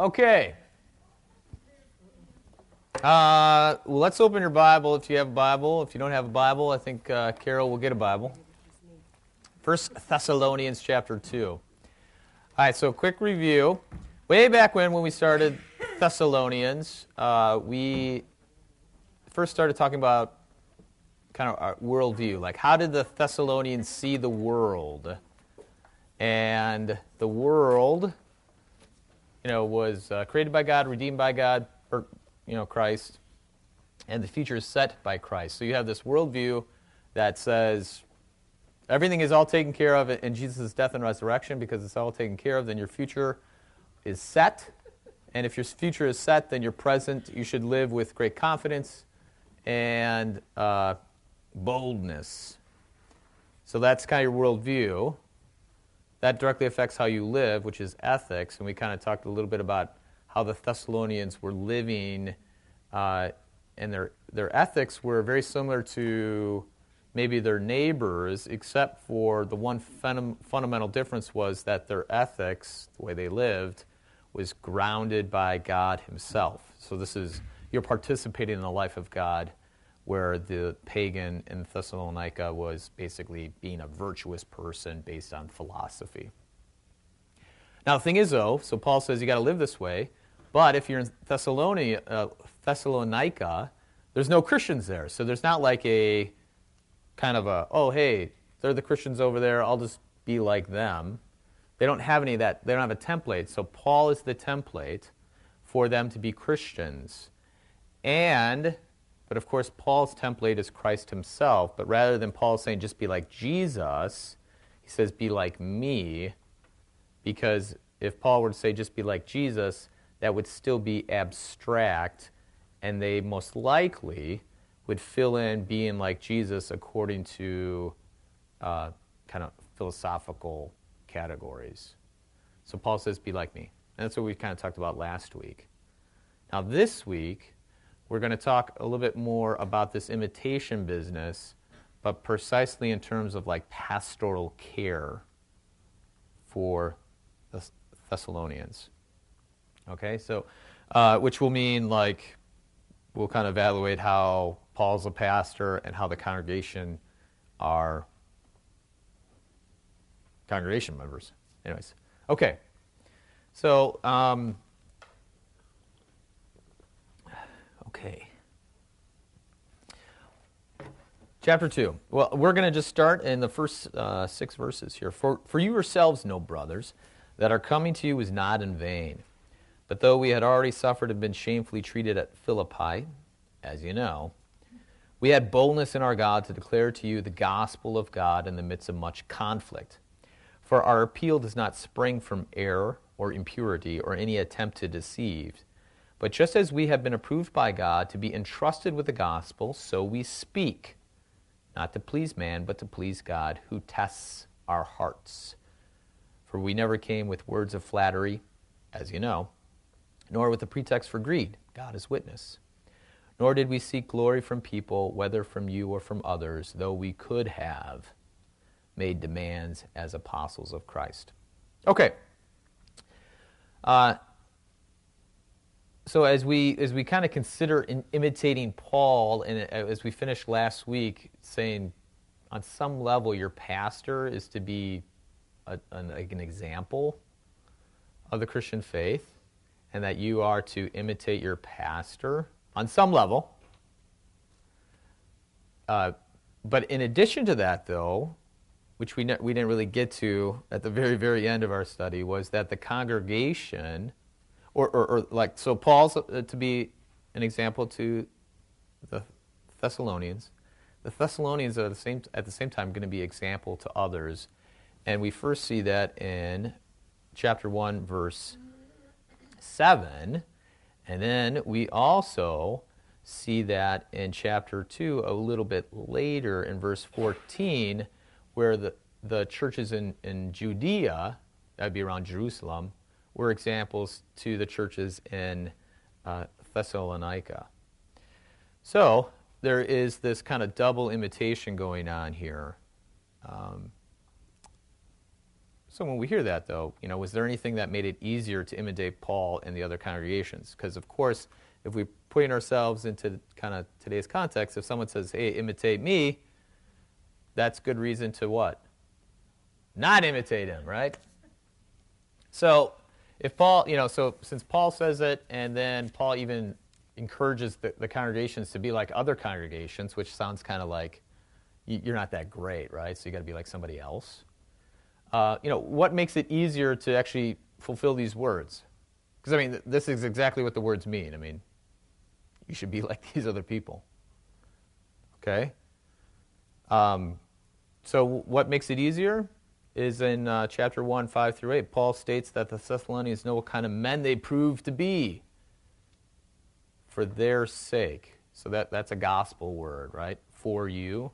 Okay. Uh, well, let's open your Bible if you have a Bible. If you don't have a Bible, I think uh, Carol will get a Bible. First Thessalonians chapter 2. All right, so quick review. Way back when, when we started Thessalonians, uh, we first started talking about kind of our worldview. Like, how did the Thessalonians see the world? And the world, you know, was uh, created by God, redeemed by God, or, you know, Christ, and the future is set by Christ. So you have this worldview that says everything is all taken care of in Jesus' death and resurrection because it's all taken care of, then your future is set. And if your future is set, then your present, you should live with great confidence and uh, boldness. So that's kind of your worldview. That directly affects how you live, which is ethics. And we kind of talked a little bit about how the Thessalonians were living, uh, and their, their ethics were very similar to maybe their neighbors, except for the one fun- fundamental difference was that their ethics, the way they lived, was grounded by God Himself. So this is, you're participating in the life of God where the pagan in Thessalonica was basically being a virtuous person based on philosophy. Now, the thing is, though, so Paul says you got to live this way, but if you're in Thessalonica, uh, Thessalonica, there's no Christians there. So there's not like a kind of a, oh, hey, they're the Christians over there, I'll just be like them. They don't have any of that, they don't have a template. So Paul is the template for them to be Christians. And but of course, Paul's template is Christ himself. But rather than Paul saying, just be like Jesus, he says, be like me. Because if Paul were to say, just be like Jesus, that would still be abstract. And they most likely would fill in being like Jesus according to uh, kind of philosophical categories. So Paul says, be like me. And that's what we kind of talked about last week. Now, this week, we're going to talk a little bit more about this imitation business, but precisely in terms of like pastoral care for the Thessalonians. Okay, so uh, which will mean like we'll kind of evaluate how Paul's a pastor and how the congregation are congregation members. Anyways, okay, so. Um, Okay. Chapter 2. Well, we're going to just start in the first uh, six verses here. For, for you yourselves know, brothers, that our coming to you is not in vain. But though we had already suffered and been shamefully treated at Philippi, as you know, we had boldness in our God to declare to you the gospel of God in the midst of much conflict. For our appeal does not spring from error or impurity or any attempt to deceive but just as we have been approved by God to be entrusted with the gospel, so we speak, not to please man, but to please God, who tests our hearts. For we never came with words of flattery, as you know, nor with a pretext for greed. God is witness. Nor did we seek glory from people, whether from you or from others, though we could have made demands as apostles of Christ. Okay. Uh, so as we as we kind of consider in, imitating Paul, and uh, as we finished last week, saying on some level your pastor is to be a, an, like an example of the Christian faith, and that you are to imitate your pastor on some level. Uh, but in addition to that, though, which we, ne- we didn't really get to at the very, very end of our study, was that the congregation or, or, or like so paul's uh, to be an example to the thessalonians. The thessalonians are the same, at the same time going to be example to others. And we first see that in chapter 1 verse 7 and then we also see that in chapter 2 a little bit later in verse 14 where the, the churches in, in judea that would be around jerusalem were examples to the churches in uh, Thessalonica. So there is this kind of double imitation going on here. Um, so when we hear that, though, you know, was there anything that made it easier to imitate Paul and the other congregations? Because, of course, if we put ourselves into kind of today's context, if someone says, hey, imitate me, that's good reason to what? Not imitate him, right? So, if Paul, you know, so since Paul says it, and then Paul even encourages the, the congregations to be like other congregations, which sounds kind of like you're not that great, right? So you got to be like somebody else. Uh, you know, what makes it easier to actually fulfill these words? Because I mean, this is exactly what the words mean. I mean, you should be like these other people. Okay. Um, so what makes it easier is in uh, chapter 1, 5 through 8. Paul states that the Thessalonians know what kind of men they prove to be for their sake. So that, that's a gospel word, right? For you.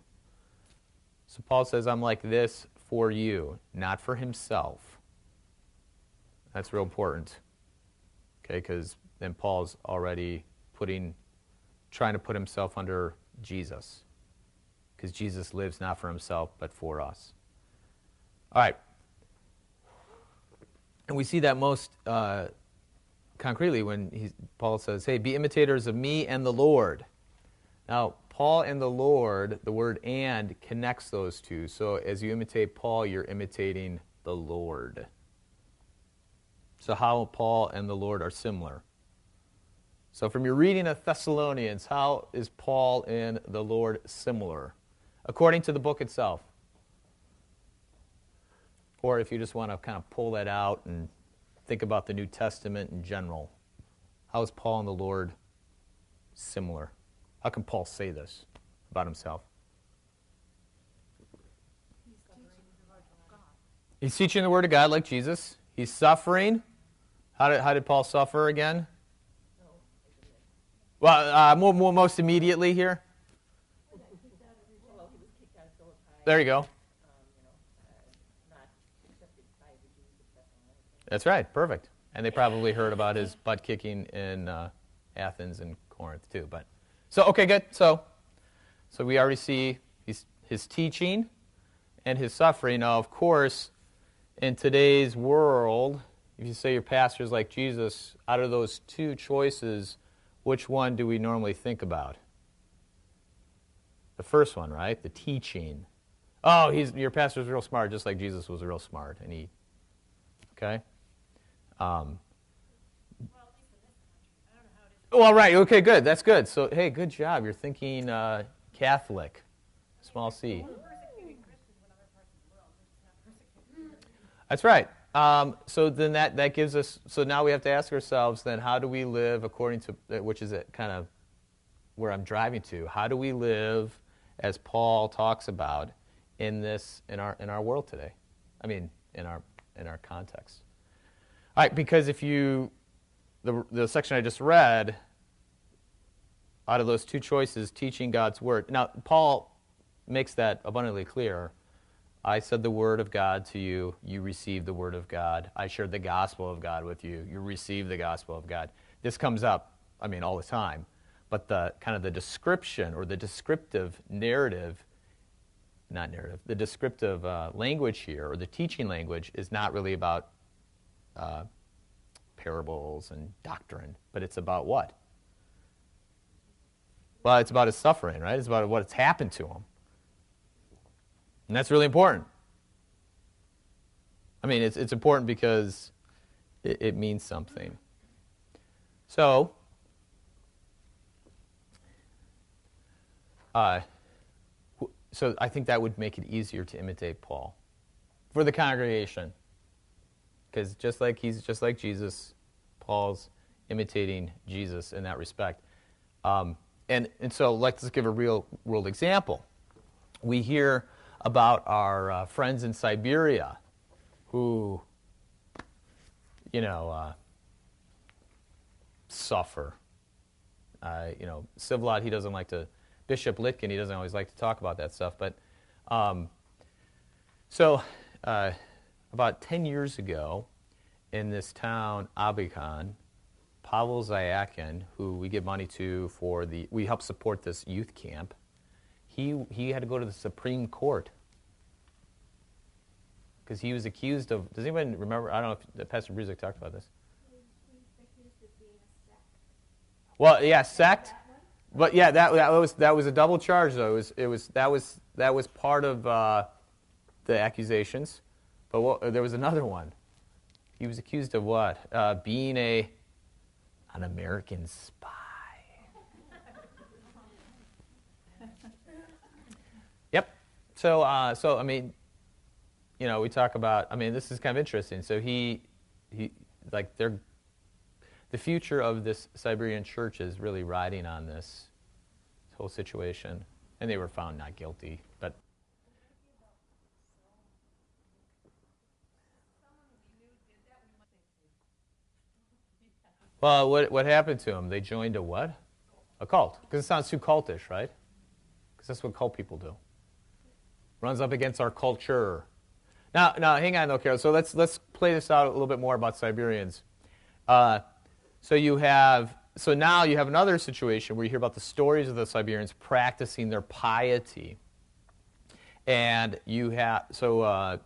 So Paul says, I'm like this for you, not for himself. That's real important. Okay, because then Paul's already putting, trying to put himself under Jesus. Because Jesus lives not for himself, but for us. All right. And we see that most uh, concretely when he, Paul says, Hey, be imitators of me and the Lord. Now, Paul and the Lord, the word and connects those two. So as you imitate Paul, you're imitating the Lord. So, how Paul and the Lord are similar. So, from your reading of Thessalonians, how is Paul and the Lord similar? According to the book itself. Or if you just want to kind of pull that out and think about the New Testament in general, how is Paul and the Lord similar? How can Paul say this about himself? He's teaching the Word of God like Jesus. He's suffering. How did, how did Paul suffer again? Well, uh, more, more, most immediately here. There you go. That's right. Perfect. And they probably heard about his butt kicking in uh, Athens and Corinth too. But so okay, good. So so we already see his, his teaching and his suffering. Now, of course, in today's world, if you say your pastor is like Jesus, out of those two choices, which one do we normally think about? The first one, right? The teaching. Oh, he's your pastor's real smart, just like Jesus was real smart, and he. Okay. Um, well, right. Okay, good. That's good. So, hey, good job. You're thinking uh, Catholic, small c. That's right. Um, so then that, that gives us, so now we have to ask ourselves then, how do we live according to, uh, which is it kind of where I'm driving to, how do we live as Paul talks about in this, in our, in our world today? I mean, in our, in our context. Right, because if you, the, the section I just read, out of those two choices, teaching God's word. Now, Paul makes that abundantly clear. I said the word of God to you, you received the word of God. I shared the gospel of God with you, you received the gospel of God. This comes up, I mean, all the time. But the kind of the description or the descriptive narrative, not narrative, the descriptive uh, language here or the teaching language is not really about uh, parables and doctrine, but it's about what? Well, it's about his suffering, right? It's about what's happened to him. And that's really important. I mean, it's, it's important because it, it means something. So, uh, so I think that would make it easier to imitate Paul for the congregation. Because just like he's just like Jesus, Paul's imitating Jesus in that respect. Um, and, and so let's give a real world example. We hear about our uh, friends in Siberia who, you know, uh, suffer. Uh, you know, Sivlot, he doesn't like to, Bishop Lytkin, he doesn't always like to talk about that stuff. But um, so uh, about 10 years ago in this town, Abakan, Pavel Zayakin, who we give money to for the, we help support this youth camp, he, he had to go to the Supreme Court because he was accused of. Does anybody remember? I don't know if Pastor Bruzik talked about this. Well, yeah, sect. But yeah, that, that was that was a double charge though. It was it was that was that was part of uh, the accusations. There was another one. He was accused of what? Uh, being a an American spy. yep. So uh, so I mean, you know, we talk about. I mean, this is kind of interesting. So he he like they're the future of this Siberian church is really riding on this whole situation. And they were found not guilty. But well, what what happened to them? They joined a what? A cult. Because it sounds too cultish, right? Because that's what cult people do. Runs up against our culture. Now, now, hang on, though, Carol. So let's let's play this out a little bit more about Siberians. Uh, so you have so now you have another situation where you hear about the stories of the Siberians practicing their piety. And you have so uh,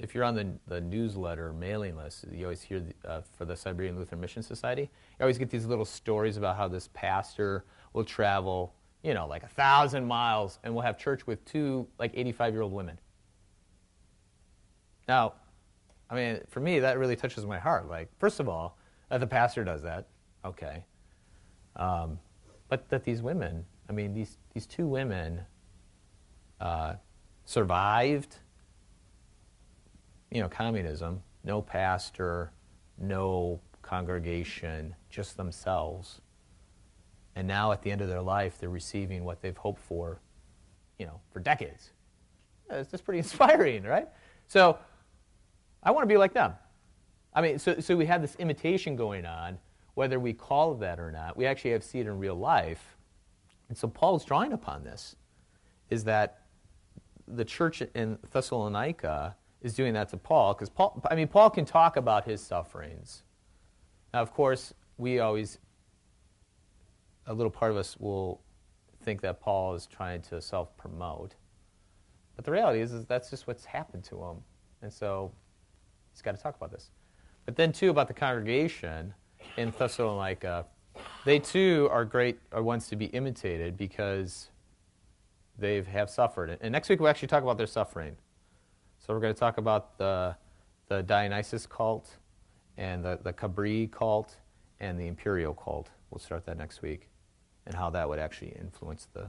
if you're on the, the newsletter mailing list, you always hear the, uh, for the Siberian Lutheran Mission Society. You always get these little stories about how this pastor will travel, you know, like a thousand miles, and will have church with two like 85 year old women. Now, I mean, for me, that really touches my heart. Like, first of all, that the pastor does that, okay. Um, but that these women, I mean, these, these two women uh, survived, you know, communism, no pastor, no congregation, just themselves. And now at the end of their life, they're receiving what they've hoped for, you know, for decades. It's just pretty inspiring, right? So I want to be like them. I mean, so, so we have this imitation going on, whether we call it that or not. We actually have see it in real life. And so Paul's drawing upon this, is that the church in Thessalonica is doing that to Paul, because Paul, I mean, Paul can talk about his sufferings. Now, of course, we always, a little part of us will think that Paul is trying to self promote. But the reality is, is that's just what's happened to him. And so he's got to talk about this. But then, too, about the congregation in Thessalonica, they too are great, are ones to be imitated because they have suffered. And next week we'll actually talk about their suffering. So we're going to talk about the, the Dionysus cult and the, the Cabiri cult and the imperial cult. We'll start that next week and how that would actually influence the.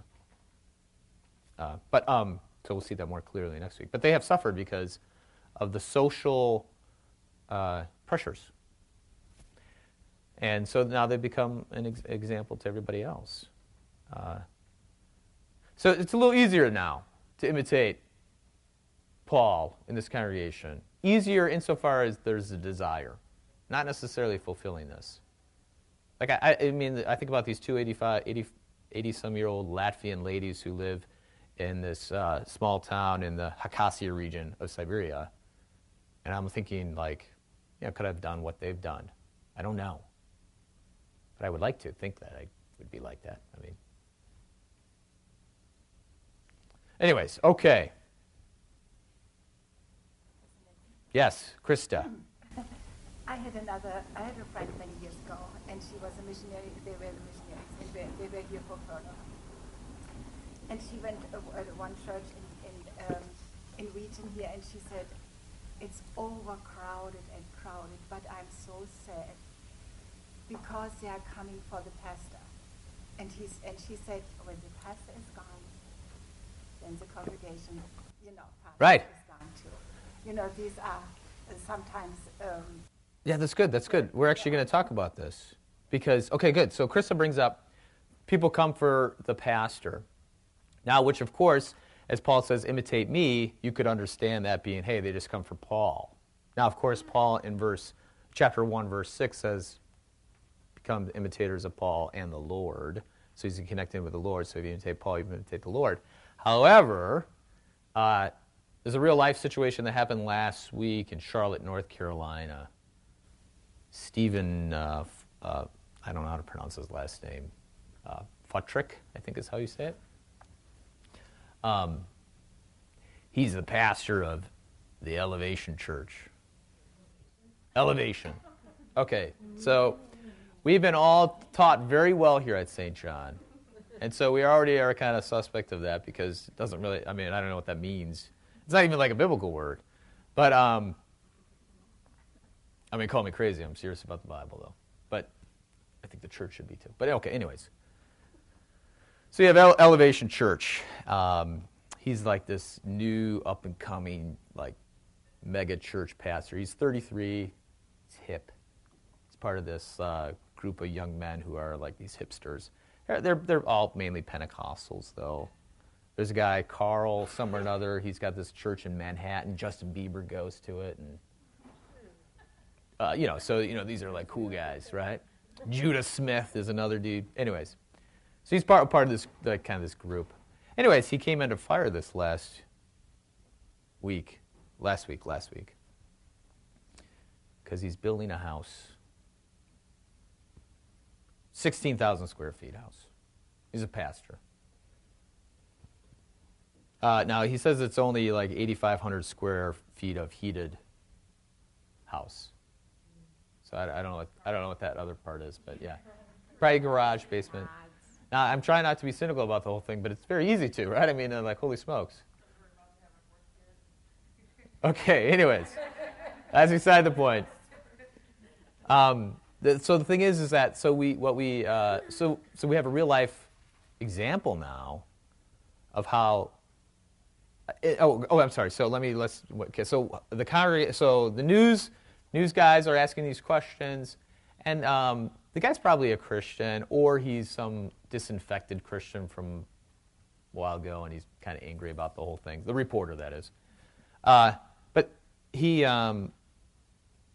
Uh, but um, so we'll see that more clearly next week. But they have suffered because of the social uh, pressures. And so now they become an ex- example to everybody else. Uh, so it's a little easier now to imitate Paul in this congregation. Easier insofar as there's a desire, not necessarily fulfilling this. Like, I, I mean, I think about these two 85, 80, 80 some year old Latvian ladies who live in this uh, small town in the Khakassia region of Siberia. And I'm thinking, like, you know, could I have done what they've done? I don't know. But I would like to think that I would be like that. I mean, anyways, okay. Yes, Krista. I had another, I had a friend many years ago, and she was a missionary. They were the missionaries, and they, they were here for furlough. And she went uh, at one church in in, um, in region here, and she said, "It's overcrowded and crowded, but I'm so sad because they are coming for the pastor." And he's and she said, "When the pastor is gone, then the congregation, you know, right. is gone too." You know, these are sometimes. Um, yeah, that's good. That's good. We're actually going to talk about this because okay, good. So Krista brings up people come for the pastor. Now, which of course, as Paul says, imitate me, you could understand that being, hey, they just come for Paul. Now, of course, Paul in verse chapter 1, verse 6 says, become imitators of Paul and the Lord. So he's connecting with the Lord. So if you imitate Paul, you imitate the Lord. However, uh, there's a real life situation that happened last week in Charlotte, North Carolina. Stephen, uh, uh, I don't know how to pronounce his last name, uh, Furtick, I think is how you say it. Um, he's the pastor of The Elevation Church. Elevation. Okay, so we've been all taught very well here at St. John. And so we already are kind of suspect of that because it doesn't really, I mean, I don't know what that means. It's not even like a biblical word. But, um, I mean, call me crazy. I'm serious about the Bible, though. But I think the church should be too. But okay, anyways. So you have Ele- Elevation Church. Um, he's like this new up and coming, like, mega church pastor. He's 33. He's hip. He's part of this uh, group of young men who are like these hipsters. They're, they're, they're all mainly Pentecostals, though. There's a guy, Carl, somewhere or another. He's got this church in Manhattan. Justin Bieber goes to it, and uh, you know, so you know these are like cool guys, right? Judah Smith is another dude. Anyways, so he's part part of this the, kind of this group. Anyways, he came under fire this last week, last week, last week, because he's building a house, sixteen thousand square feet house. He's a pastor. Uh, now he says it's only like 8,500 square feet of heated house. So I, I, don't know. What, I don't know what that other part is, but yeah, probably garage, basement. Now I'm trying not to be cynical about the whole thing, but it's very easy to, right? I mean, like holy smokes. Okay. Anyways, that's beside the point. Um, the, so the thing is, is that so we what we uh, so so we have a real life example now of how it, oh, oh, I'm sorry. So let me let's. Okay, so the congregation. So the news news guys are asking these questions, and um, the guy's probably a Christian, or he's some disinfected Christian from a while ago, and he's kind of angry about the whole thing. The reporter, that is. Uh, but he, um,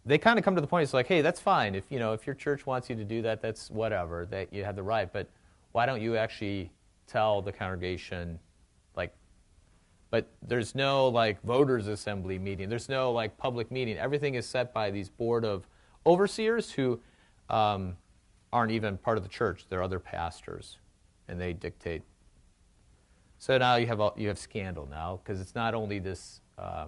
they kind of come to the point. It's like, hey, that's fine. If you know, if your church wants you to do that, that's whatever. That you have the right. But why don't you actually tell the congregation? But there's no like voters assembly meeting. There's no like public meeting. Everything is set by these board of overseers who um, aren't even part of the church. They're other pastors and they dictate. So now you have all, you have scandal now because it's not only this uh,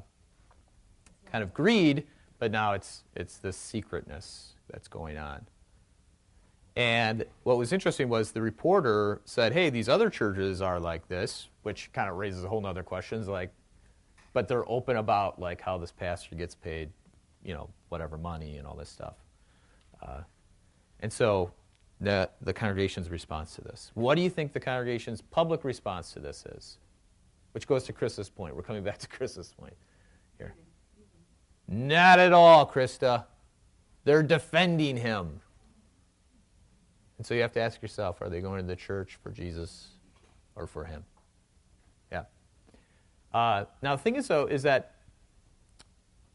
kind of greed but now it's it's this secretness that's going on and what was interesting was the reporter said, hey, these other churches are like this, which kind of raises a whole other questions, like, but they're open about like how this pastor gets paid, you know, whatever money and all this stuff. Uh, and so the, the congregation's response to this. What do you think the congregation's public response to this is? Which goes to Chris's point. We're coming back to Chris's point here. Not at all, Krista. They're defending him. And so you have to ask yourself are they going to the church for Jesus or for him? Yeah. Uh, now, the thing is, though, is that,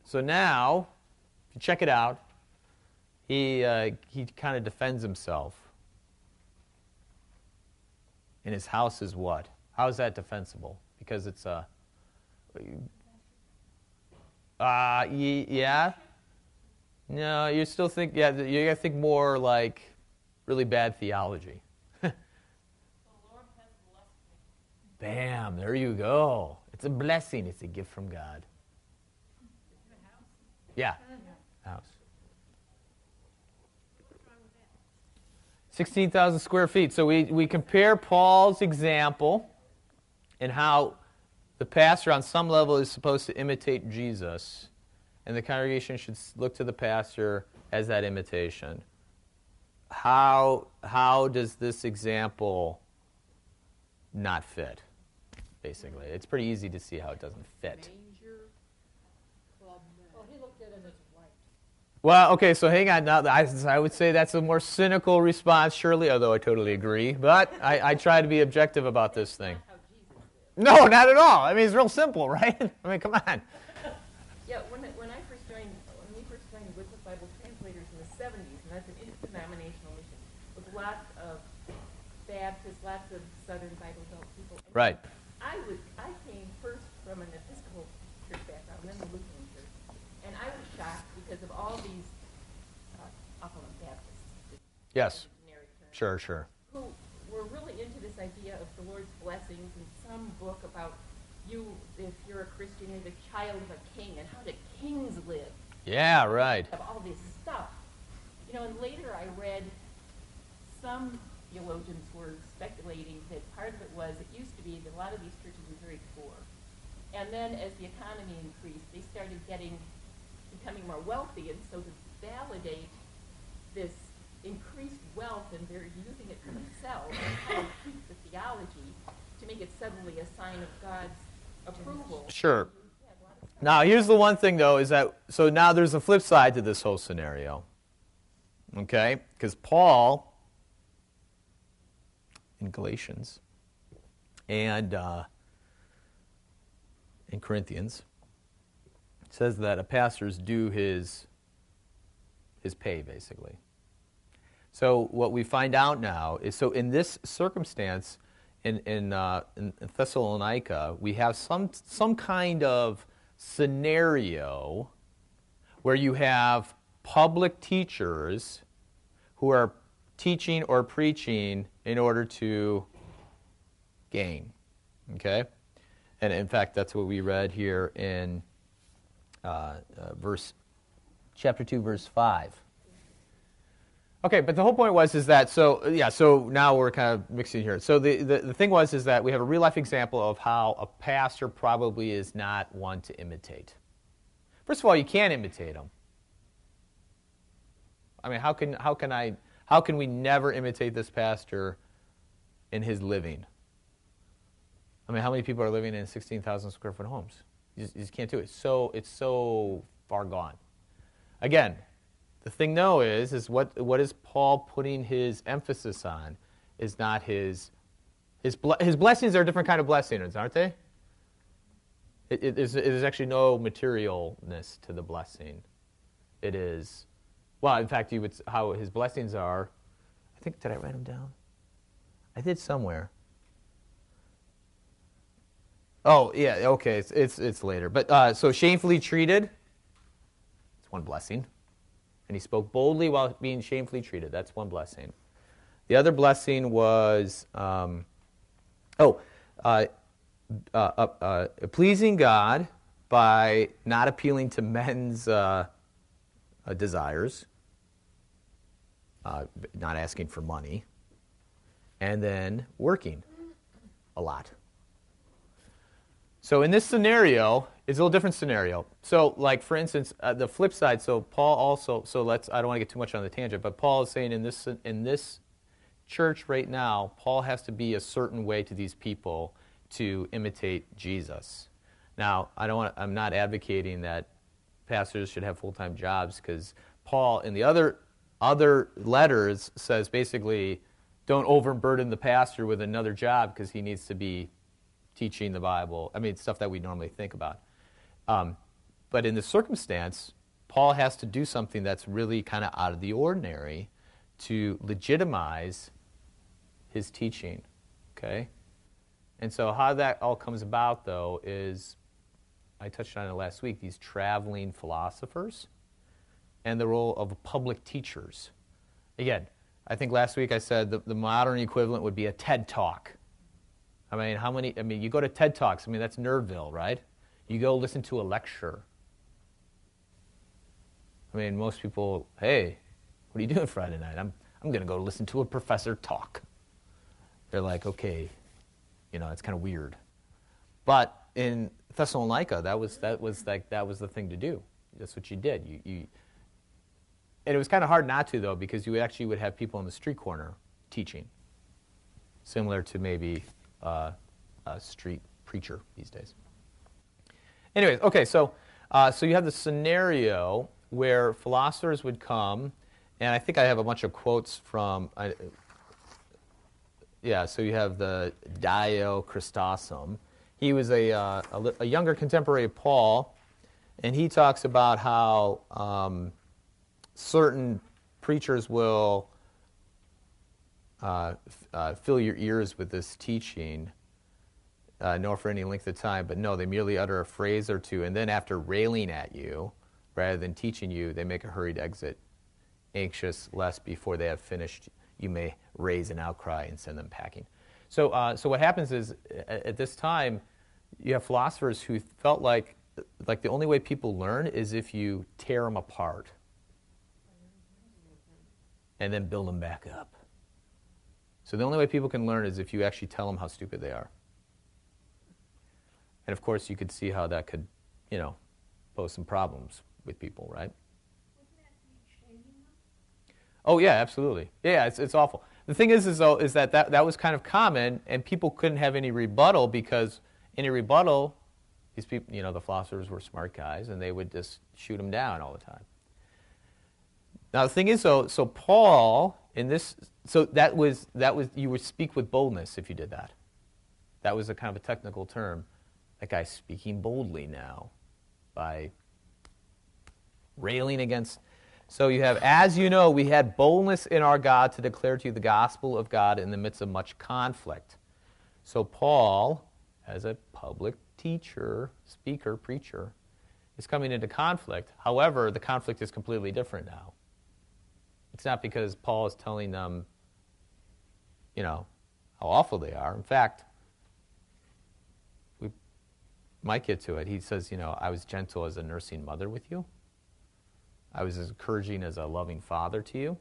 so now, if you check it out, he, uh, he kind of defends himself. And his house is what? How is that defensible? Because it's a. Uh, yeah. No, you still think, yeah, you gotta think more like really bad theology. Bam, there you go. It's a blessing, it's a gift from God. Yeah, house. 16,000 square feet. So we, we compare Paul's example and how the pastor, on some level, is supposed to imitate Jesus, and the congregation should look to the pastor as that imitation how, how does this example not fit, basically? It's pretty easy to see how it doesn't fit. Well, okay, so hang on. Now, I, I would say that's a more cynical response, surely, although I totally agree. But I, I try to be objective about this thing. No, not at all. I mean, it's real simple, right? I mean, come on. Yeah, when, when I first joined, when we first joined Wycliffe Bible Translators in the 70s, and that's an interdenominational mission with lots of Baptists, lots of Southern Bible Belt people. And Right. I would, I came first from an Episcopal church background, then the Lutheran church, and I was shocked because of all these, uh, I'll Baptists. Yes. term, Sure, sure. Who were really into this idea of the Lord's blessings and some book about you, if you're a Christian, you're the child of a king, and how do kings live? Yeah, right. Of all this stuff. You know, and later I read some theologians were speculating that part of it was it used to be that a lot of these churches were very poor. And then as the economy increased, they started getting becoming more wealthy, and so to validate this increased wealth and they're using it for themselves and kind of tweak the theology to make it suddenly a sign of God's approval. Sure. Now, here's the one thing, though, is that so now there's a flip side to this whole scenario. Okay? Because Paul, in Galatians and uh, in Corinthians, It says that a pastor's due his, his pay, basically. So, what we find out now is so in this circumstance, in, in, uh, in Thessalonica, we have some, some kind of scenario where you have public teachers who are teaching or preaching in order to gain. Okay? And in fact, that's what we read here in uh, uh, verse, chapter 2, verse 5. Okay, but the whole point was is that so yeah so now we're kind of mixing here. So the, the, the thing was is that we have a real life example of how a pastor probably is not one to imitate. First of all, you can't imitate him. I mean, how can how can I how can we never imitate this pastor in his living? I mean, how many people are living in 16,000 square foot homes? You just, you just can't do it. So it's so far gone. Again, the thing, though, is, is what, what is Paul putting his emphasis on is not his, his, his blessings are a different kind of blessings, aren't they? It, it, is actually no materialness to the blessing. It is, well, in fact, you would, how his blessings are, I think, did I write them down? I did somewhere. Oh, yeah, okay, it's, it's, it's later. But uh, so shamefully treated, it's one blessing. And he spoke boldly while being shamefully treated. That's one blessing. The other blessing was, um, oh, uh, uh, uh, uh pleasing God by not appealing to men's uh, uh, not asking for money, and then working a lot. So in this scenario, it's a little different scenario. So, like for instance, uh, the flip side. So Paul also. So let's. I don't want to get too much on the tangent, but Paul is saying in this in this church right now, Paul has to be a certain way to these people to imitate Jesus. Now, I don't want. I'm not advocating that pastors should have full time jobs because Paul in the other other letters says basically, don't overburden the pastor with another job because he needs to be teaching the Bible. I mean, stuff that we normally think about. Um, but in this circumstance, Paul has to do something that's really kind of out of the ordinary to legitimize his teaching. Okay? And so, how that all comes about, though, is I touched on it last week these traveling philosophers and the role of public teachers. Again, I think last week I said the, the modern equivalent would be a TED Talk. I mean, how many? I mean, you go to TED Talks. I mean, that's Nerdville, right? You go listen to a lecture. I mean, most people, hey, what are you doing Friday night? I'm, I'm going to go listen to a professor talk. They're like, okay, you know, it's kind of weird. But in Thessalonica, that was, that was, like, that was the thing to do. That's what you did. You, you, and it was kind of hard not to, though, because you actually would have people on the street corner teaching, similar to maybe uh, a street preacher these days. Anyways, okay, so, uh, so you have the scenario where philosophers would come, and I think I have a bunch of quotes from. Yeah, so you have the Dio Chrysostom. He was a, uh, a, a, younger contemporary of Paul, and he talks about how um, certain preachers will uh, uh, fill your ears with this teaching, uh, nor for any length of time, but no, they merely utter a phrase or two, and then after railing at you, rather than teaching you, they make a hurried exit, anxious lest before they have finished you may raise an outcry and send them packing. So, uh, so what happens is at, at this time, you have philosophers who felt like like the only way people learn is if you tear them apart and then build them back up. So the only way people can learn is if you actually tell them how stupid they are. And of course, you could see how that could, you know, pose some problems with people, right? Oh yeah, absolutely. Yeah, it's, it's awful. The thing is, is though, is that, that that was kind of common, and people couldn't have any rebuttal because any rebuttal, these people, you know, the philosophers were smart guys, and they would just shoot them down all the time. Now the thing is, though, so Paul in this, so that was that was you would speak with boldness if you did that. That was a kind of a technical term. That guy's speaking boldly now by railing against so you have, as you know, we had boldness in our God to declare to you the gospel of God in the midst of much conflict. So Paul, as a public teacher, speaker, preacher, is coming into conflict. However, the conflict is completely different now. It's not because Paul is telling them, you know, how awful they are. In fact, we might get to it. He says, you know, I was gentle as a nursing mother with you. I was as encouraging as a loving father to you.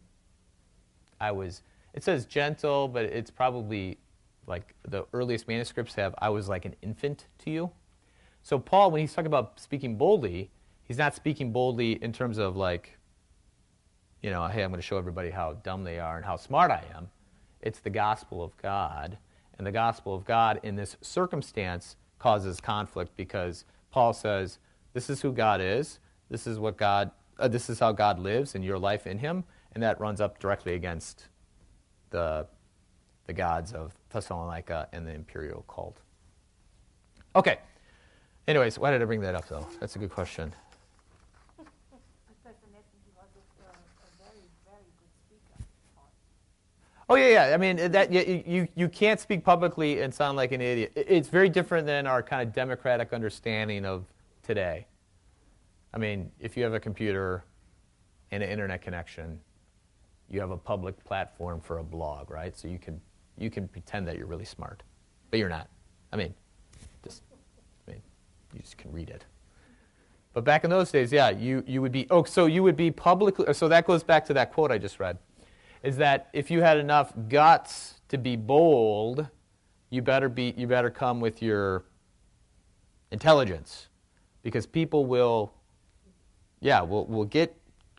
I was, it says gentle, but it's probably like the earliest manuscripts have, I was like an infant to you. So, Paul, when he's talking about speaking boldly, he's not speaking boldly in terms of like, you know, hey, I'm going to show everybody how dumb they are and how smart I am. It's the gospel of God. And the gospel of God in this circumstance causes conflict because Paul says, this is who God is. This is what God uh, this is how God lives and your life in Him, and that runs up directly against the, the gods of Thessalonica and the imperial cult. Okay. Anyways, why did I bring that up, though? That's a good question. Oh yeah, yeah. I mean uh, that you, you you can't speak publicly and sound like an idiot. It's very different than our kind of democratic understanding of today. I mean, if you have a computer and an internet connection, you have a public platform for a blog, right? So you can you can pretend that you're really smart, but you're not. I mean, just I mean, you just can read it. But back in those days, yeah, you, you would be oh, so you would be publicly. So that goes back to that quote I just read, is that if you had enough guts to be bold, you better be you better come with your intelligence, because people will yeah, we'll, we'll get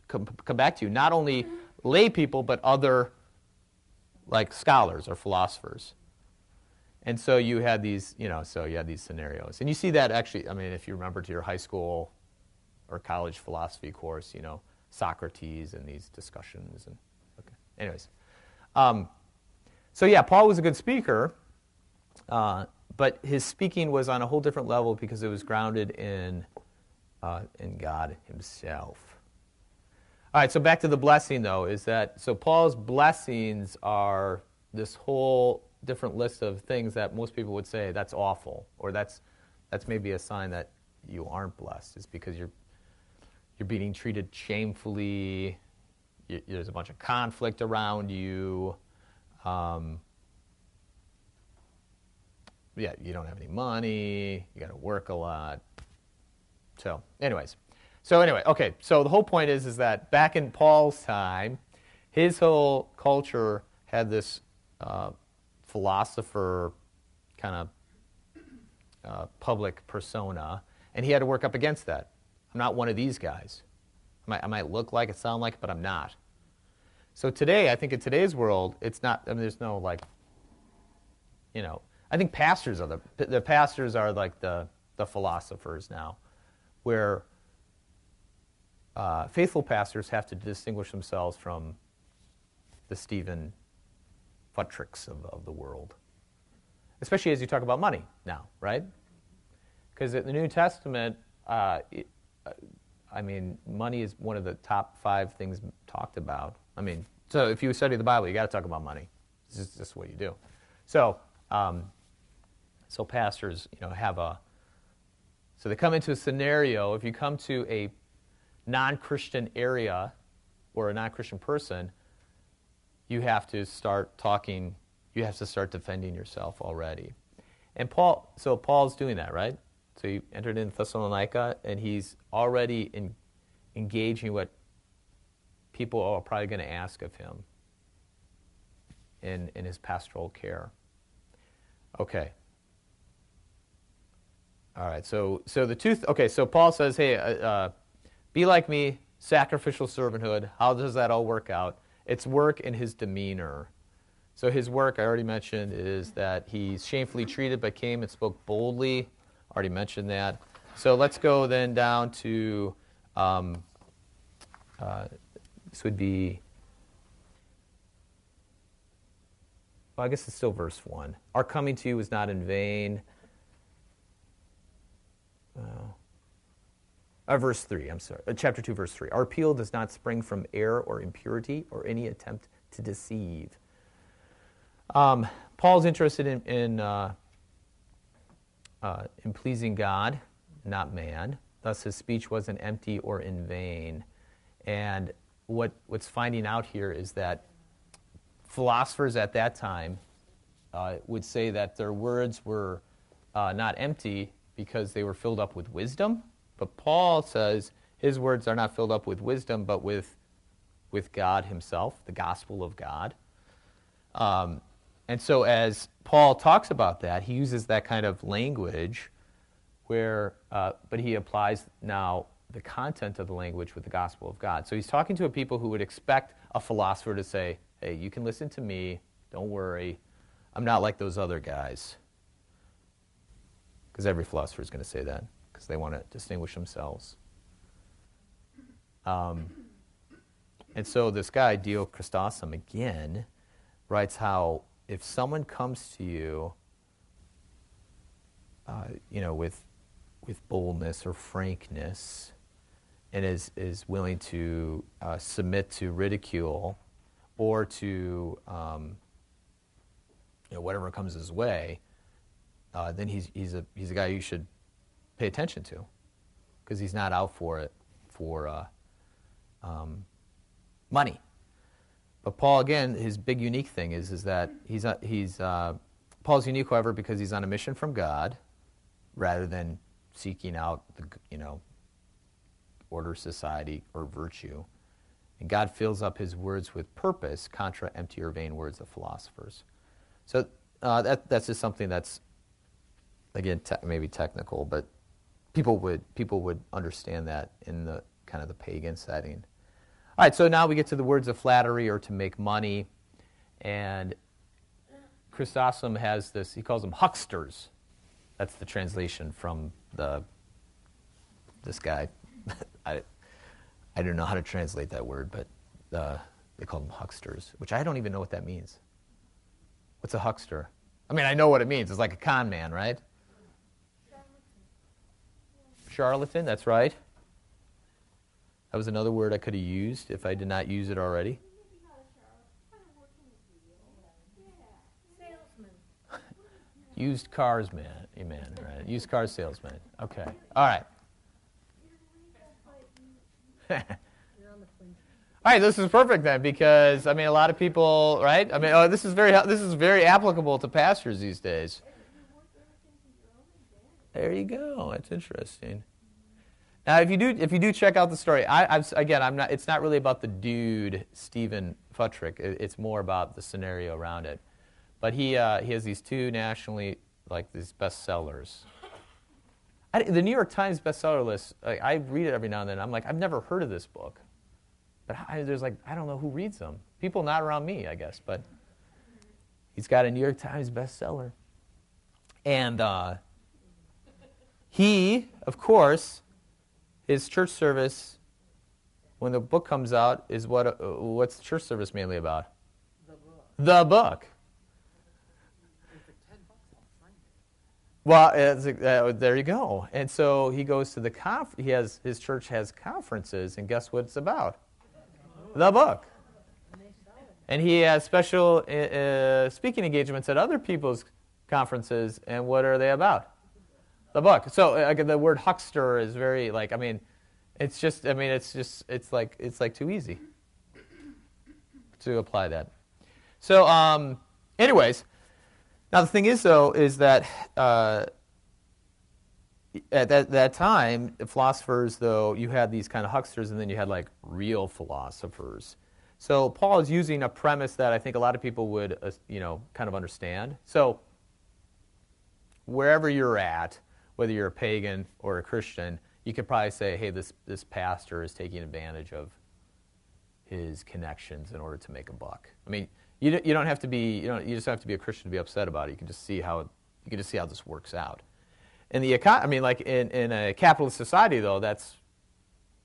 come, come back to you. Not only lay people, but other like scholars or philosophers. And so you had these, you know, so you had these scenarios. And you see that actually, I mean, if you remember to your high school or college philosophy course, you know, Socrates and these discussions. And. Anyways. Um, so yeah, Paul was a good speaker, uh, but his speaking was on a whole different level because it was grounded in uh, in God Himself. All right, so back to the blessing, though, is that so Paul's blessings are this whole different list of things that most people would say that's awful, or that's that's maybe a sign that you aren't blessed. Is because you're you're being treated shamefully. You, there's a bunch of conflict around you. Um, yeah, you don't have any money. You got to work a lot. So, anyways. So anyway, okay. So the whole point is is that back in Paul's time, his whole culture had this uh, philosopher kind of uh, public persona, and he had to work up against that. I'm not one of these guys. I might, I might look like it, sound like it, but I'm not. So today, I think in today's world, it's not. I mean, there's no like. You know, I think pastors are the the pastors are like the the philosophers now where uh, faithful pastors have to distinguish themselves from the Stephen Furticks of, of the world. Especially as you talk about money now, right? Because in the New Testament, uh, it, uh, I mean, money is one of the top five things talked about. I mean, so if you study the Bible, you got to talk about money. This is just what you do. So, um, so pastors, you know, have a so they come into a scenario. If you come to a non Christian area or a non Christian person, you have to start talking, you have to start defending yourself already. And Paul, so Paul's doing that, right? So he entered in Thessalonica, and he's already in, engaging what people are probably going to ask of him in, in his pastoral care. Okay. All right. So, so the two. Th- okay. So Paul says, "Hey, uh, uh, be like me, sacrificial servanthood." How does that all work out? It's work in his demeanor. So his work, I already mentioned, is that he's shamefully treated, but came and spoke boldly. Already mentioned that. So let's go then down to. Um, uh, this would be. Well, I guess it's still verse 1. Our coming to you was not in vain. Uh, uh, verse 3, I'm sorry. Uh, chapter 2, verse 3. Our appeal does not spring from error or impurity or any attempt to deceive. Um, Paul's interested in, in, uh, uh, in pleasing God, not man. Thus, his speech wasn't empty or in vain. And what, what's finding out here is that philosophers at that time uh, would say that their words were uh, not empty because they were filled up with wisdom. But Paul says his words are not filled up with wisdom, but with, with God himself, the gospel of God. Um, and so, as Paul talks about that, he uses that kind of language where, uh, but he applies now the content of the language with the gospel of God. So he's talking to a people who would expect a philosopher to say, hey, you can listen to me, don't worry, I'm not like those other guys. Because every philosopher is going to say that, because they want to distinguish themselves. Um, and so this guy, Dio Chrysostom, again, writes how if someone comes to you, uh, you know, with, with boldness or frankness, and is, is willing to uh, submit to ridicule or to um, you know, whatever comes his way, uh, then he's, he's, a, he's a guy you should pay attention to because he's not out for it for uh, um, money. But Paul, again, his big unique thing is, is that he's, he's uh, Paul's unique, however, because he's on a mission from God rather than seeking out the, you know, order, society, or virtue. And God fills up his words with purpose, contra empty or vain words of philosophers. So uh, that, that's just something that's, again, te- maybe technical, but people would, people would understand that in the kind of the pagan setting. All right, so now we get to the words of flattery or to make money. And Chrysostom has this, he calls them hucksters. That's the translation from the this guy, I, I don't know how to translate that word, but uh, they call them hucksters, which I don't even know what that means. What's a huckster? I mean, I know what it means. It's like a con man, right? Charlatan, Charlatan that's right. That was another word I could have used if I did not use it already. Used cars man, amen, right? Used car salesman. Okay. All right. All right, this is perfect then because I mean a lot of people, right? I mean, oh, this is very this is very applicable to pastors these days. There you go. That's interesting. Now, if you do if you do check out the story, I, I've, again, I'm not. It's not really about the dude Stephen Furtick. it's more about the scenario around it. But he uh, he has these two nationally like these bestsellers I, the New York Times bestseller list, I, I, read it every now and then. I'm like, I've never heard of this book. But I, there's like, I don't know who reads them. People not around me, I guess. But he's got a New York Times bestseller. And uh, he, of course, his church service, when the book comes out, is what, uh, what's the church service mainly about? The book. The book. Well, uh, there you go. And so he goes to the conf. He has his church has conferences, and guess what it's about? The book. And he has special uh, uh, speaking engagements at other people's conferences, and what are they about? The book. So uh, the word huckster is very like I mean, it's just I mean it's just it's like it's like too easy to apply that. So um, anyways. Now, the thing is, though, is that uh, at that, that time, philosophers, though, you had these kind of hucksters, and then you had like real philosophers. So Paul is using a premise that I think a lot of people would, uh, you know, kind of understand. So wherever you're at, whether you're a pagan or a Christian, you could probably say, hey, this, this pastor is taking advantage of his connections in order to make a buck. I mean, you, you don't have to be, you, don't, you just have to be a Christian to be upset about it. You can just see how, you can just see how this works out. In the econ- I mean, like in, in a capitalist society, though, that's,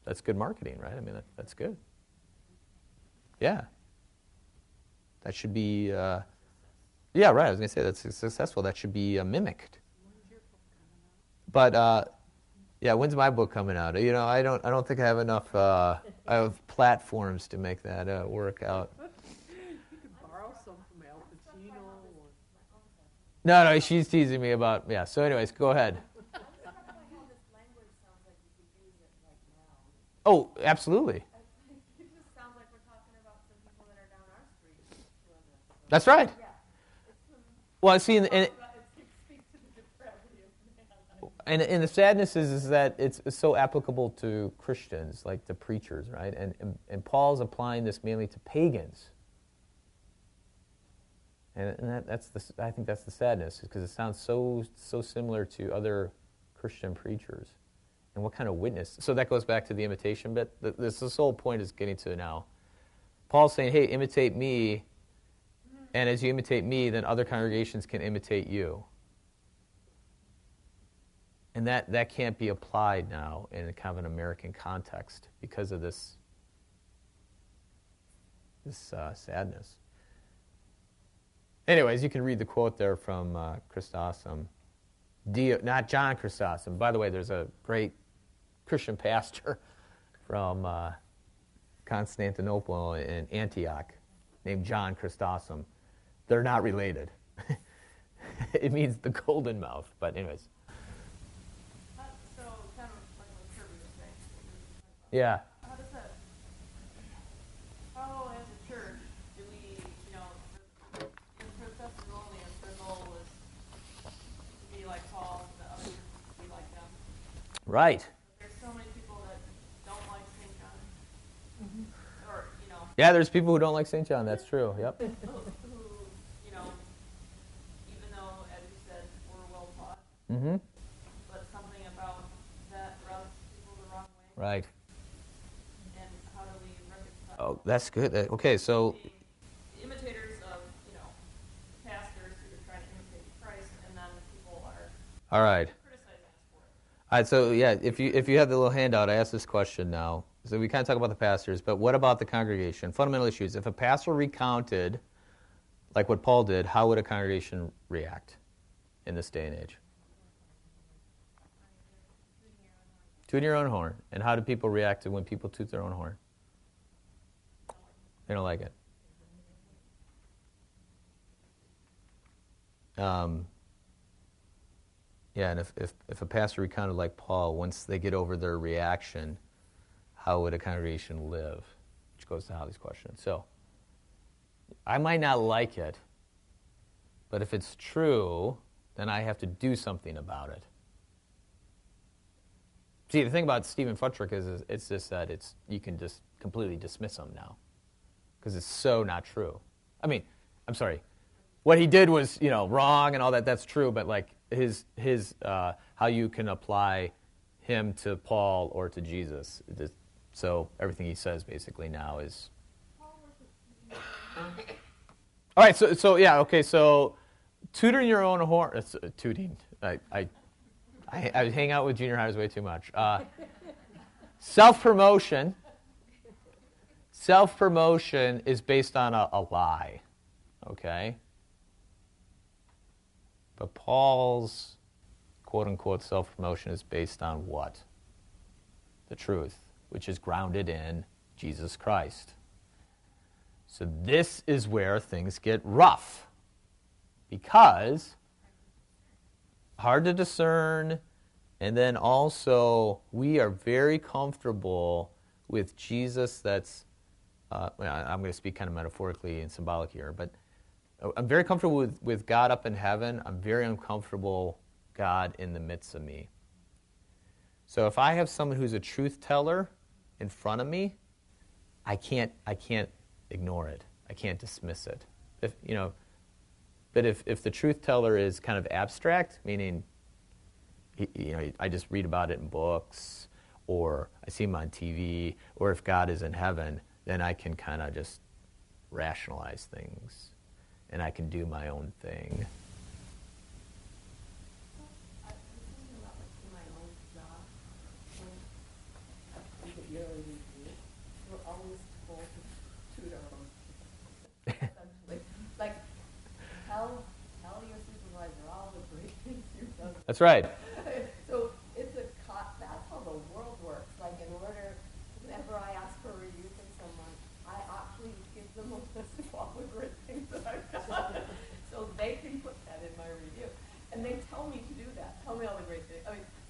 that's good marketing, right? I mean, that, that's good. Yeah. That should be, uh, yeah, right. I was going to say that's successful. That should be uh, mimicked. But uh, yeah, when's my book coming out? You know, I don't, I don't think I have enough uh, I have platforms to make that uh, work out. You could borrow some from Al Pacino. Or... No, no, she's teasing me about yeah. So, anyways, go ahead. Oh, absolutely. That's right. Well, see, and, and, and, and the sadness is, is that it's, it's so applicable to Christians, like the preachers, right? And, and, and Paul's applying this mainly to pagans. And, and that, that's the, I think that's the sadness, because it sounds so, so similar to other Christian preachers. And what kind of witness? So that goes back to the imitation bit. This, this whole point is getting to now. Paul's saying, hey, imitate me and as you imitate me, then other congregations can imitate you. And that, that can't be applied now in a kind of an American context because of this, this uh, sadness. Anyways, you can read the quote there from uh, Chrysostom. Dio, not John Chrysostom. By the way, there's a great Christian pastor from uh, Constantinople in Antioch named John Chrysostom. They're not related. it means the golden mouth. But anyways. Uh, so kind of like what Kirby was saying. Yeah. How does that? How as a church do we, you know, in Thessalonians, their goal is to be like Paul, the others to be like them. Right. There's so many people that don't like St. John. Mm-hmm. Or, you know, Yeah, there's people who don't like St. John. That's true. Yep. who, who, you know, even though, as you said, we're well taught, Mm-hmm. but something about that rubs people the wrong way. Right. And how do we reconcile? Oh, that's good. Okay, so imitators of, you know, pastors who are trying to imitate Christ, and then people are all right. criticizing us for it. All right, so yeah, if you if you have the little handout, I asked this question now. So we kind of talk about the pastors, but what about the congregation? Fundamental issues. If a pastor recounted, like what Paul did, how would a congregation react in this day and age? Tooting your own horn. And how do people react to when people toot their own horn? They don't like it. Um, yeah, and if, if, if a pastor recounted like Paul, once they get over their reaction, how would a congregation live? Which goes to Holly's question. So, I might not like it, but if it's true, then I have to do something about it. See, the thing about Stephen Furtick is, is it's just that it's you can just completely dismiss him now because it's so not true. I mean, I'm sorry. What he did was, you know, wrong and all that. That's true, but like his his uh, how you can apply him to Paul or to Jesus. So everything he says basically now is. All right. So so yeah. Okay. So tutoring your own horn. It's, uh, tooting. I, I I, I hang out with junior highs way too much. Uh, Self promotion. Self promotion is based on a, a lie. Okay? But Paul's quote unquote self promotion is based on what? The truth, which is grounded in Jesus Christ. So this is where things get rough. Because hard to discern, and then also we are very comfortable with Jesus that's, uh, I'm going to speak kind of metaphorically and symbolic here, but I'm very comfortable with, with God up in heaven. I'm very uncomfortable God in the midst of me. So if I have someone who's a truth teller in front of me, I can't I can't ignore it. I can't dismiss it. If you know, but if, if the truth teller is kind of abstract, meaning you know I just read about it in books or I see him on TV, or if God is in heaven, then I can kind of just rationalize things and I can do my own thing. That's tell, tell your supervisor all the great things you've done. That's right. so it's a that's how the world works. Like in order, whenever I ask for a review from someone, I actually give them a list of all the great things that I've done, so they can put that in my review. And they tell me to do that. Tell me all the great things. I mean, so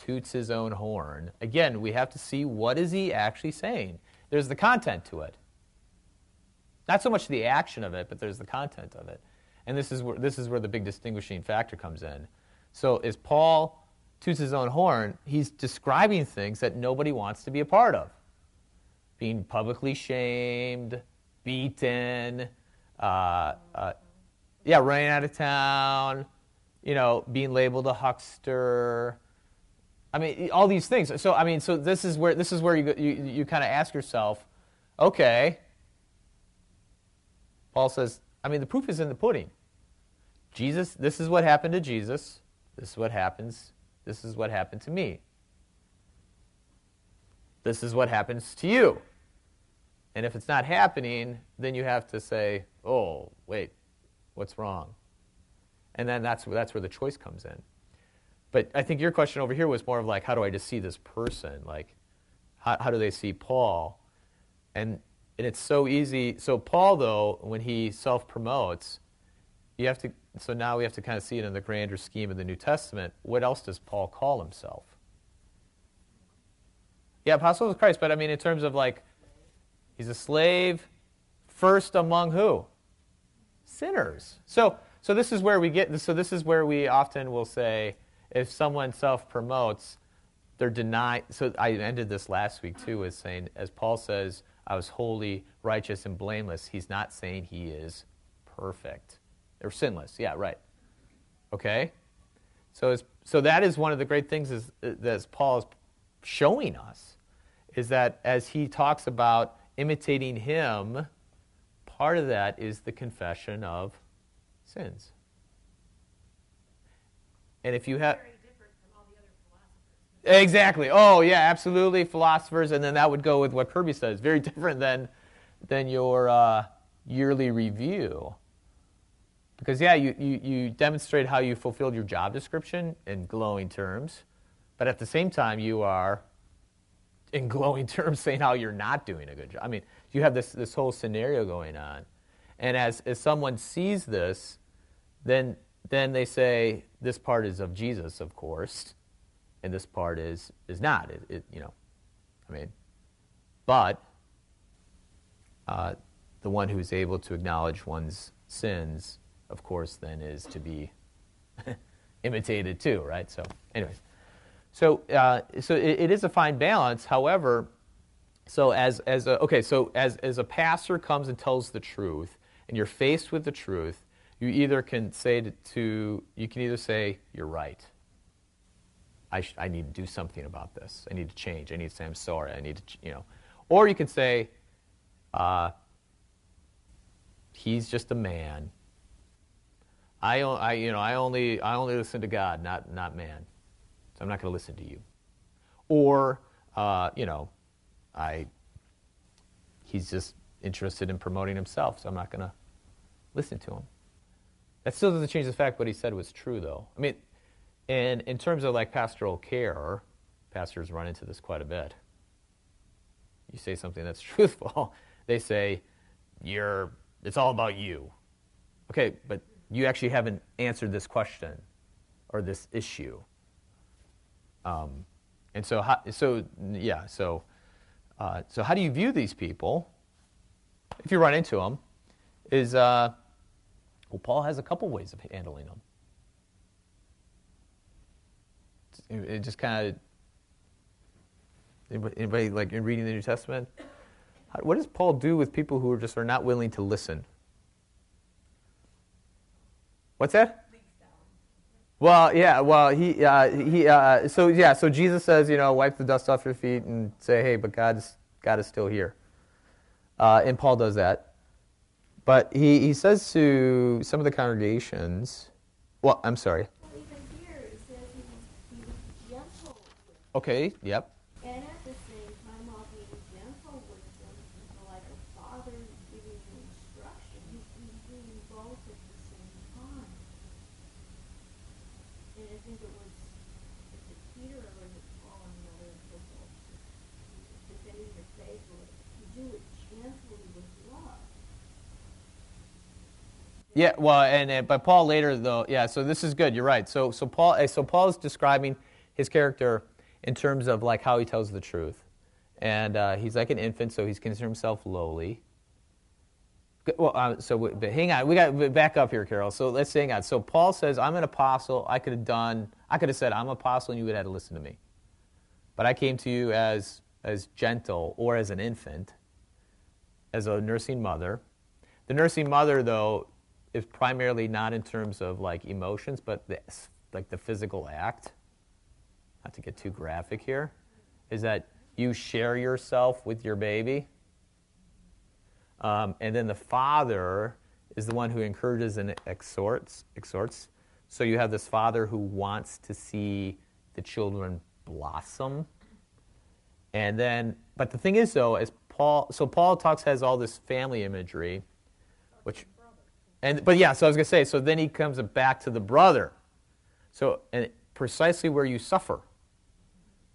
toots his own horn, again, we have to see what is he actually saying. There's the content to it. Not so much the action of it, but there's the content of it. And this is where this is where the big distinguishing factor comes in. So as Paul toots his own horn, he's describing things that nobody wants to be a part of. Being publicly shamed, beaten, uh, uh, yeah, running out of town, you know, being labeled a huckster. I mean, all these things. So, I mean, so this is where this is where you you, you kind of ask yourself, okay. Paul says, I mean, the proof is in the pudding. Jesus, this is what happened to Jesus. This is what happens. This is what happened to me. This is what happens to you. And if it's not happening, then you have to say, oh, wait, what's wrong? And then that's, that's where the choice comes in. But I think your question over here was more of like, how do I just see this person? Like, how, how do they see Paul? And, and it's so easy. So, Paul, though, when he self promotes, you have to, so now we have to kind of see it in the grander scheme of the New Testament. What else does Paul call himself? Yeah, apostle of Christ, but I mean, in terms of like, He's a slave first among who? Sinners. So, so this is where we get. So this is where we often will say, if someone self-promotes, they're denied. So I ended this last week too, with saying, as Paul says, I was holy, righteous, and blameless. He's not saying he is perfect or sinless. Yeah, right. Okay. So, so that is one of the great things is, that Paul is showing us, is that as he talks about imitating him, part of that is the confession of sins. And if you have. Exactly. Oh, yeah, absolutely. Philosophers, and then that would go with what Kirby says. Very different than, than your uh, yearly review. Because, yeah, you, you, you demonstrate how you fulfilled your job description in glowing terms, but at the same time, you are in glowing terms saying how you're not doing a good job. I mean, you have this, this whole scenario going on. And as, as someone sees this, then, then they say, this part is of Jesus, of course, and this part is, is not. It, it you know, I mean, but uh, the one who's able to acknowledge one's sins, of course, then is to be imitated too, right? So, anyways. So, uh, so it, it is a fine balance. However, so as, as a, okay, so as, as a pastor comes and tells the truth, and you're faced with the truth, you either can say to, to you can either say you're right. I, sh- I need to do something about this. I need to change. I need to say I'm sorry. I need to, you know, or you can say, uh, he's just a man. I, I, you know, I only, I only listen to God, not, not man. So I'm not going to listen to you. Or, uh, you know, I, he's just interested in promoting himself, so I'm not going to listen to him. That still doesn't change the fact what he said was true, though. I mean, And in terms of like pastoral care, pastors run into this quite a bit. You say something that's truthful, they say, You're, it's all about you. Okay, but you actually haven't answered this question or this issue. Um, and so, how, so yeah, so, uh, so how do you view these people? If you run into them, is uh, well, Paul has a couple ways of handling them. It just kind of anybody, anybody, like in reading the New Testament. How, what does Paul do with people who are just are not willing to listen? What's that? Well, yeah. Well, he uh, he. Uh, so yeah. So Jesus says, you know, wipe the dust off your feet and say, hey, but God's God is still here. Uh, and Paul does that. But he, he says to some of the congregations, well, I'm sorry. Okay, even here, it says he was, he was gentle with Okay, yep. And at the same time, while being gentle with them, like a father giving instruction, he's, he's doing both at the same time. And I think it was, is it Peter or was it Paul in the other epistle? Defending your faith, or you do it gently with love. Yeah, well, and, and but Paul later though, yeah. So this is good. You're right. So so Paul eh, so Paul is describing his character in terms of like how he tells the truth, and uh, he's like an infant, so he's considered himself lowly. Well, uh, so we- but hang on, we got back up here, Carol. So let's hang on. So Paul says, "I'm an apostle. I could have done. I could have said I'm an apostle, and you would have had to listen to me. But I came to you as as gentle or as an infant, as a nursing mother." The nursing mother, though, is primarily not in terms of like emotions, but the, like the physical act. Not to get too graphic here, is that you share yourself with your baby, um, and then the father is the one who encourages and exhorts. Exhorts. So you have this father who wants to see the children blossom, and then, but the thing is, though, as Paul, so Paul talks has all this family imagery, which, and but yeah, so I was gonna say, so then he comes back to the brother, so and precisely where you suffer.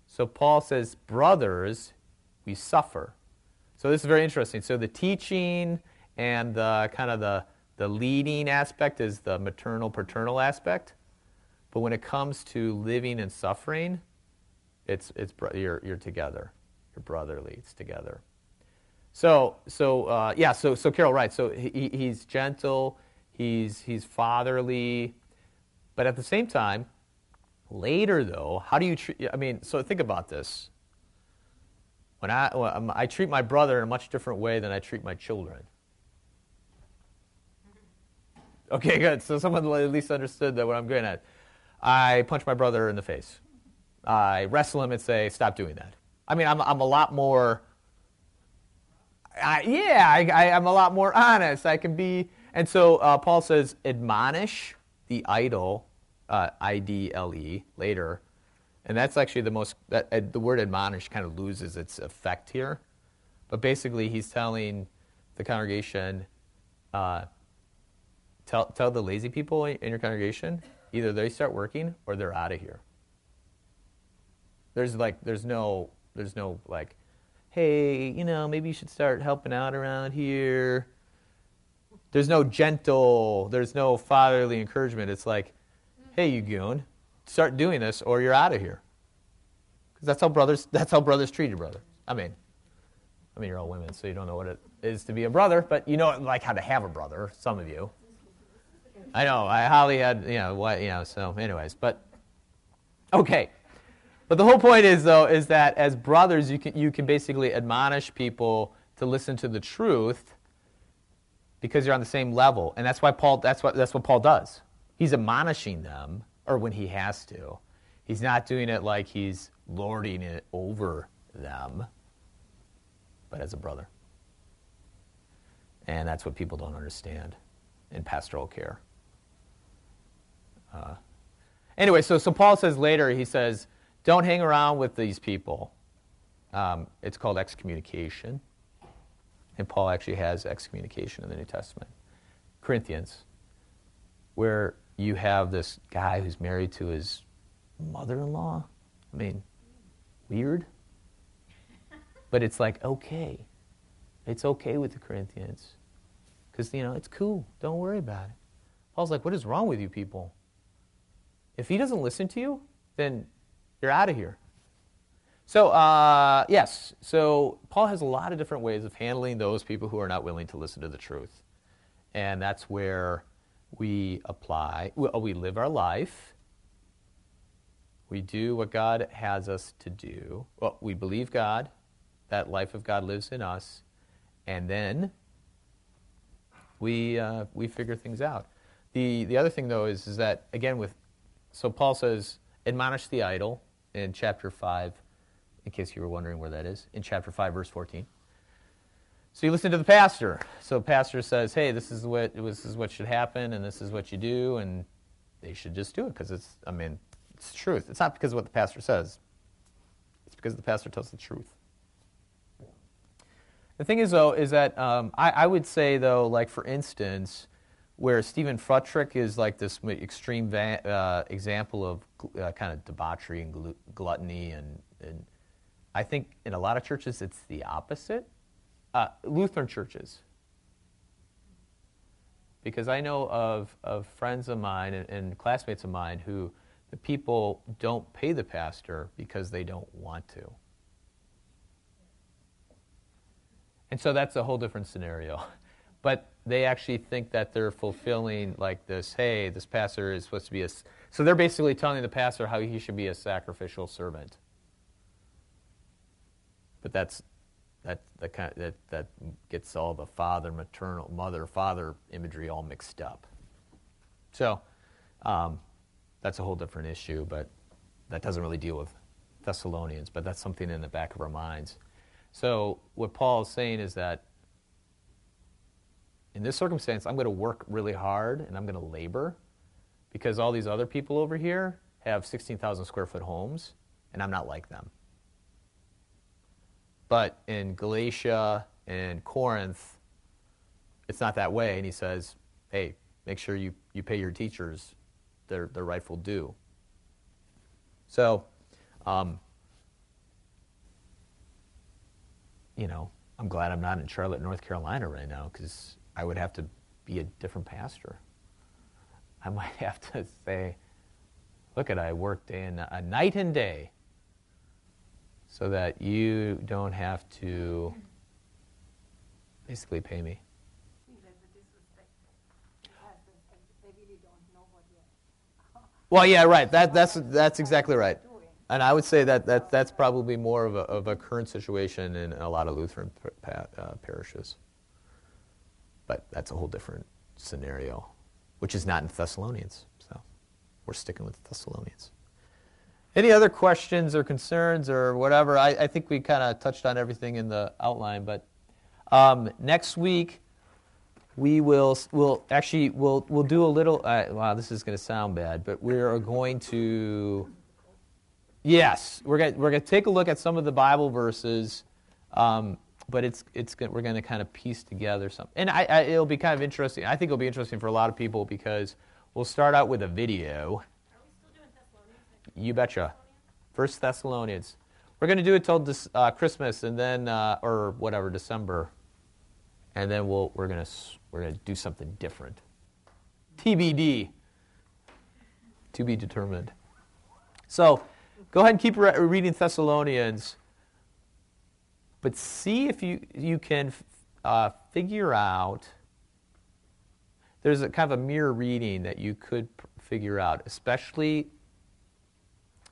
So Paul says, brothers, we suffer. So this is very interesting. So the teaching and the kind of the the leading aspect is the maternal paternal aspect, but when it comes to living and suffering, it's it's you're you're together. You're brotherly. It's together. So so uh, yeah. So so Carol, right? So he, he's gentle. He's he's fatherly, but at the same time, later though, how do you treat? I mean, so think about this. When I well, um, I treat my brother in a much different way than I treat my children. Okay, good. So someone at least understood that what I'm getting at. I punch my brother in the face. I wrestle him and say, "Stop doing that." I mean, I'm I'm a lot more. I, yeah, I, I'm a lot more honest. I can be, and so uh, Paul says, "Admonish the idle," uh, I D L E later, and that's actually the most. That, uh, the word "admonish" kind of loses its effect here, but basically he's telling the congregation, uh, tell tell the lazy people in your congregation, either they start working or they're out of here. There's like there's no there's no like, hey, you know, maybe you should start helping out around here. There's no gentle, there's no fatherly encouragement. It's like, hey, you goon, start doing this or you're out of here. Because that's how brothers that's how brothers treat your brother. I mean, I mean you're all women, so you don't know what it is to be a brother, but you know like how to have a brother. Some of you. I know. I Holly had you know what you know. So, anyways, but okay. But the whole point is, though, is that as brothers, you can, you can basically admonish people to listen to the truth because you're on the same level. And that's why Paul, that's what, that's what Paul does. He's admonishing them, or when he has to. He's not doing it like he's lording it over them, but as a brother. And that's what people don't understand in pastoral care. Uh, anyway, so, so Paul says later, he says, don't hang around with these people. Um, it's called excommunication. And Paul actually has excommunication in the New Testament. Corinthians, where you have this guy who's married to his mother in law? I mean, weird. But it's like, okay. It's okay with the Corinthians. Because, you know, it's cool. Don't worry about it. Paul's like, what is wrong with you people? If he doesn't listen to you, then you're out of here. So, uh, yes, so Paul has a lot of different ways of handling those people who are not willing to listen to the truth. And that's where we apply, we live our life. We do what God has us to do. Well, we believe God, that life of God lives in us, and then we, uh, we figure things out. The, the other thing, though, is, is that, again, with, so Paul says, admonish the idle in chapter 5, in case you were wondering where that is, in chapter 5, verse 14. So you listen to the pastor. So pastor says, "Hey, this is what this is what should happen, and this is what you do, and they should just do it because it's. I mean, it's truth. It's not because of what the pastor says. It's because the pastor tells the truth. The thing is, though, is that um, I, I, would say, though, like for instance, where Stephen Furtick is like this extreme va- uh, example of uh, kind of debauchery and gl- gluttony, and, and I think in a lot of churches it's the opposite uh, Lutheran churches. Because I know of, of friends of mine and, and classmates of mine who the people don't pay the pastor because they don't want to. And so that's a whole different scenario. But they actually think that they're fulfilling like this, hey, this pastor is supposed to be a. So they're basically telling the pastor how he should be a sacrificial servant. But that's that, that, kind that, that gets all the father, maternal, mother, father imagery all mixed up. So um, that's a whole different issue, but that doesn't really deal with Thessalonians, but that's something in the back of our minds. So what Paul is saying is that in this circumstance, I'm going to work really hard and I'm going to labor because all these other people over here have 16,000 square foot homes, and I'm not like them. But in Galatia and Corinth, it's not that way. And he says, hey, make sure you, you pay your teachers their, their rightful due. So, um, you know, I'm glad I'm not in Charlotte, North Carolina right now because I would have to be a different pastor. I might have to say, look at I work day and a night and day so that you don't have to basically pay me. Well, yeah, right. That, that's, that's exactly right. And I would say that, that that's probably more of a, of a current situation in a lot of Lutheran uh, parishes. But that's a whole different scenario, which is not in Thessalonians. So we're sticking with Thessalonians. Any other questions or concerns or whatever? I, I think we kind of touched on everything in the outline, but um, next week we will will actually we'll we'll do a little. Uh, wow, this is going to sound bad, but we are going to. Yes, we're going we're going to take a look at some of the Bible verses, um, but it's it's we're going to kind of piece together something, and I, I, it'll be kind of interesting. I think it'll be interesting for a lot of people because we'll start out with a video you betcha. First Thessalonians. We're going to do it till this, uh, Christmas and then, uh, or whatever, December, and then we'll, we're going to we're going to do something different. TBD. To be determined. So, go ahead and keep re- reading Thessalonians, but see if you you can uh, figure out. There's a kind of a mirror reading that you could figure out, especially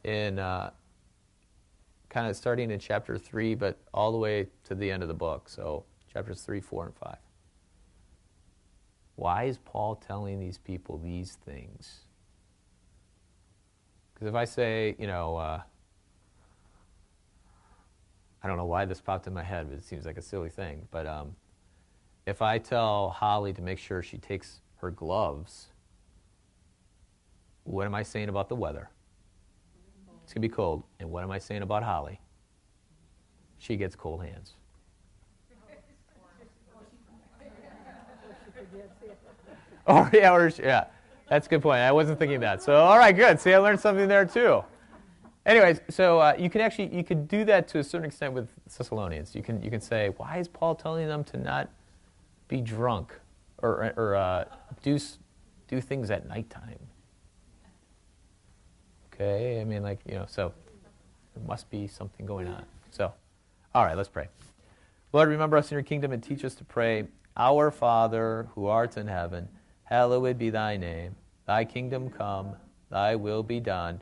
in uh, kind of starting in chapter 3, but all the way to the end of the book. So, chapters 3, 4, and 5. Why is Paul telling these people these things? Because if I say, you know, uh, I don't know why this popped in my head, but it seems like a silly thing. But um, if I tell Holly to make sure she takes her gloves, what am I saying about the weather? It's going to be cold. And what am I saying about Holly? She gets cold hands. oh, yeah, or, yeah. That's a good point. I wasn't thinking that. So, all right, good. See, I learned something there too. Anyways, so uh, you can actually you could do that to a certain extent with Thessalonians. You can you can say, why is Paul telling them to not be drunk or or uh, do do things at nighttime? Okay, I mean, like you know, so there must be something going on. So, all right, let's pray. Lord, remember us in your kingdom and teach us to pray. Our Father, who art in heaven, hallowed be thy name. Thy kingdom come, thy will be done,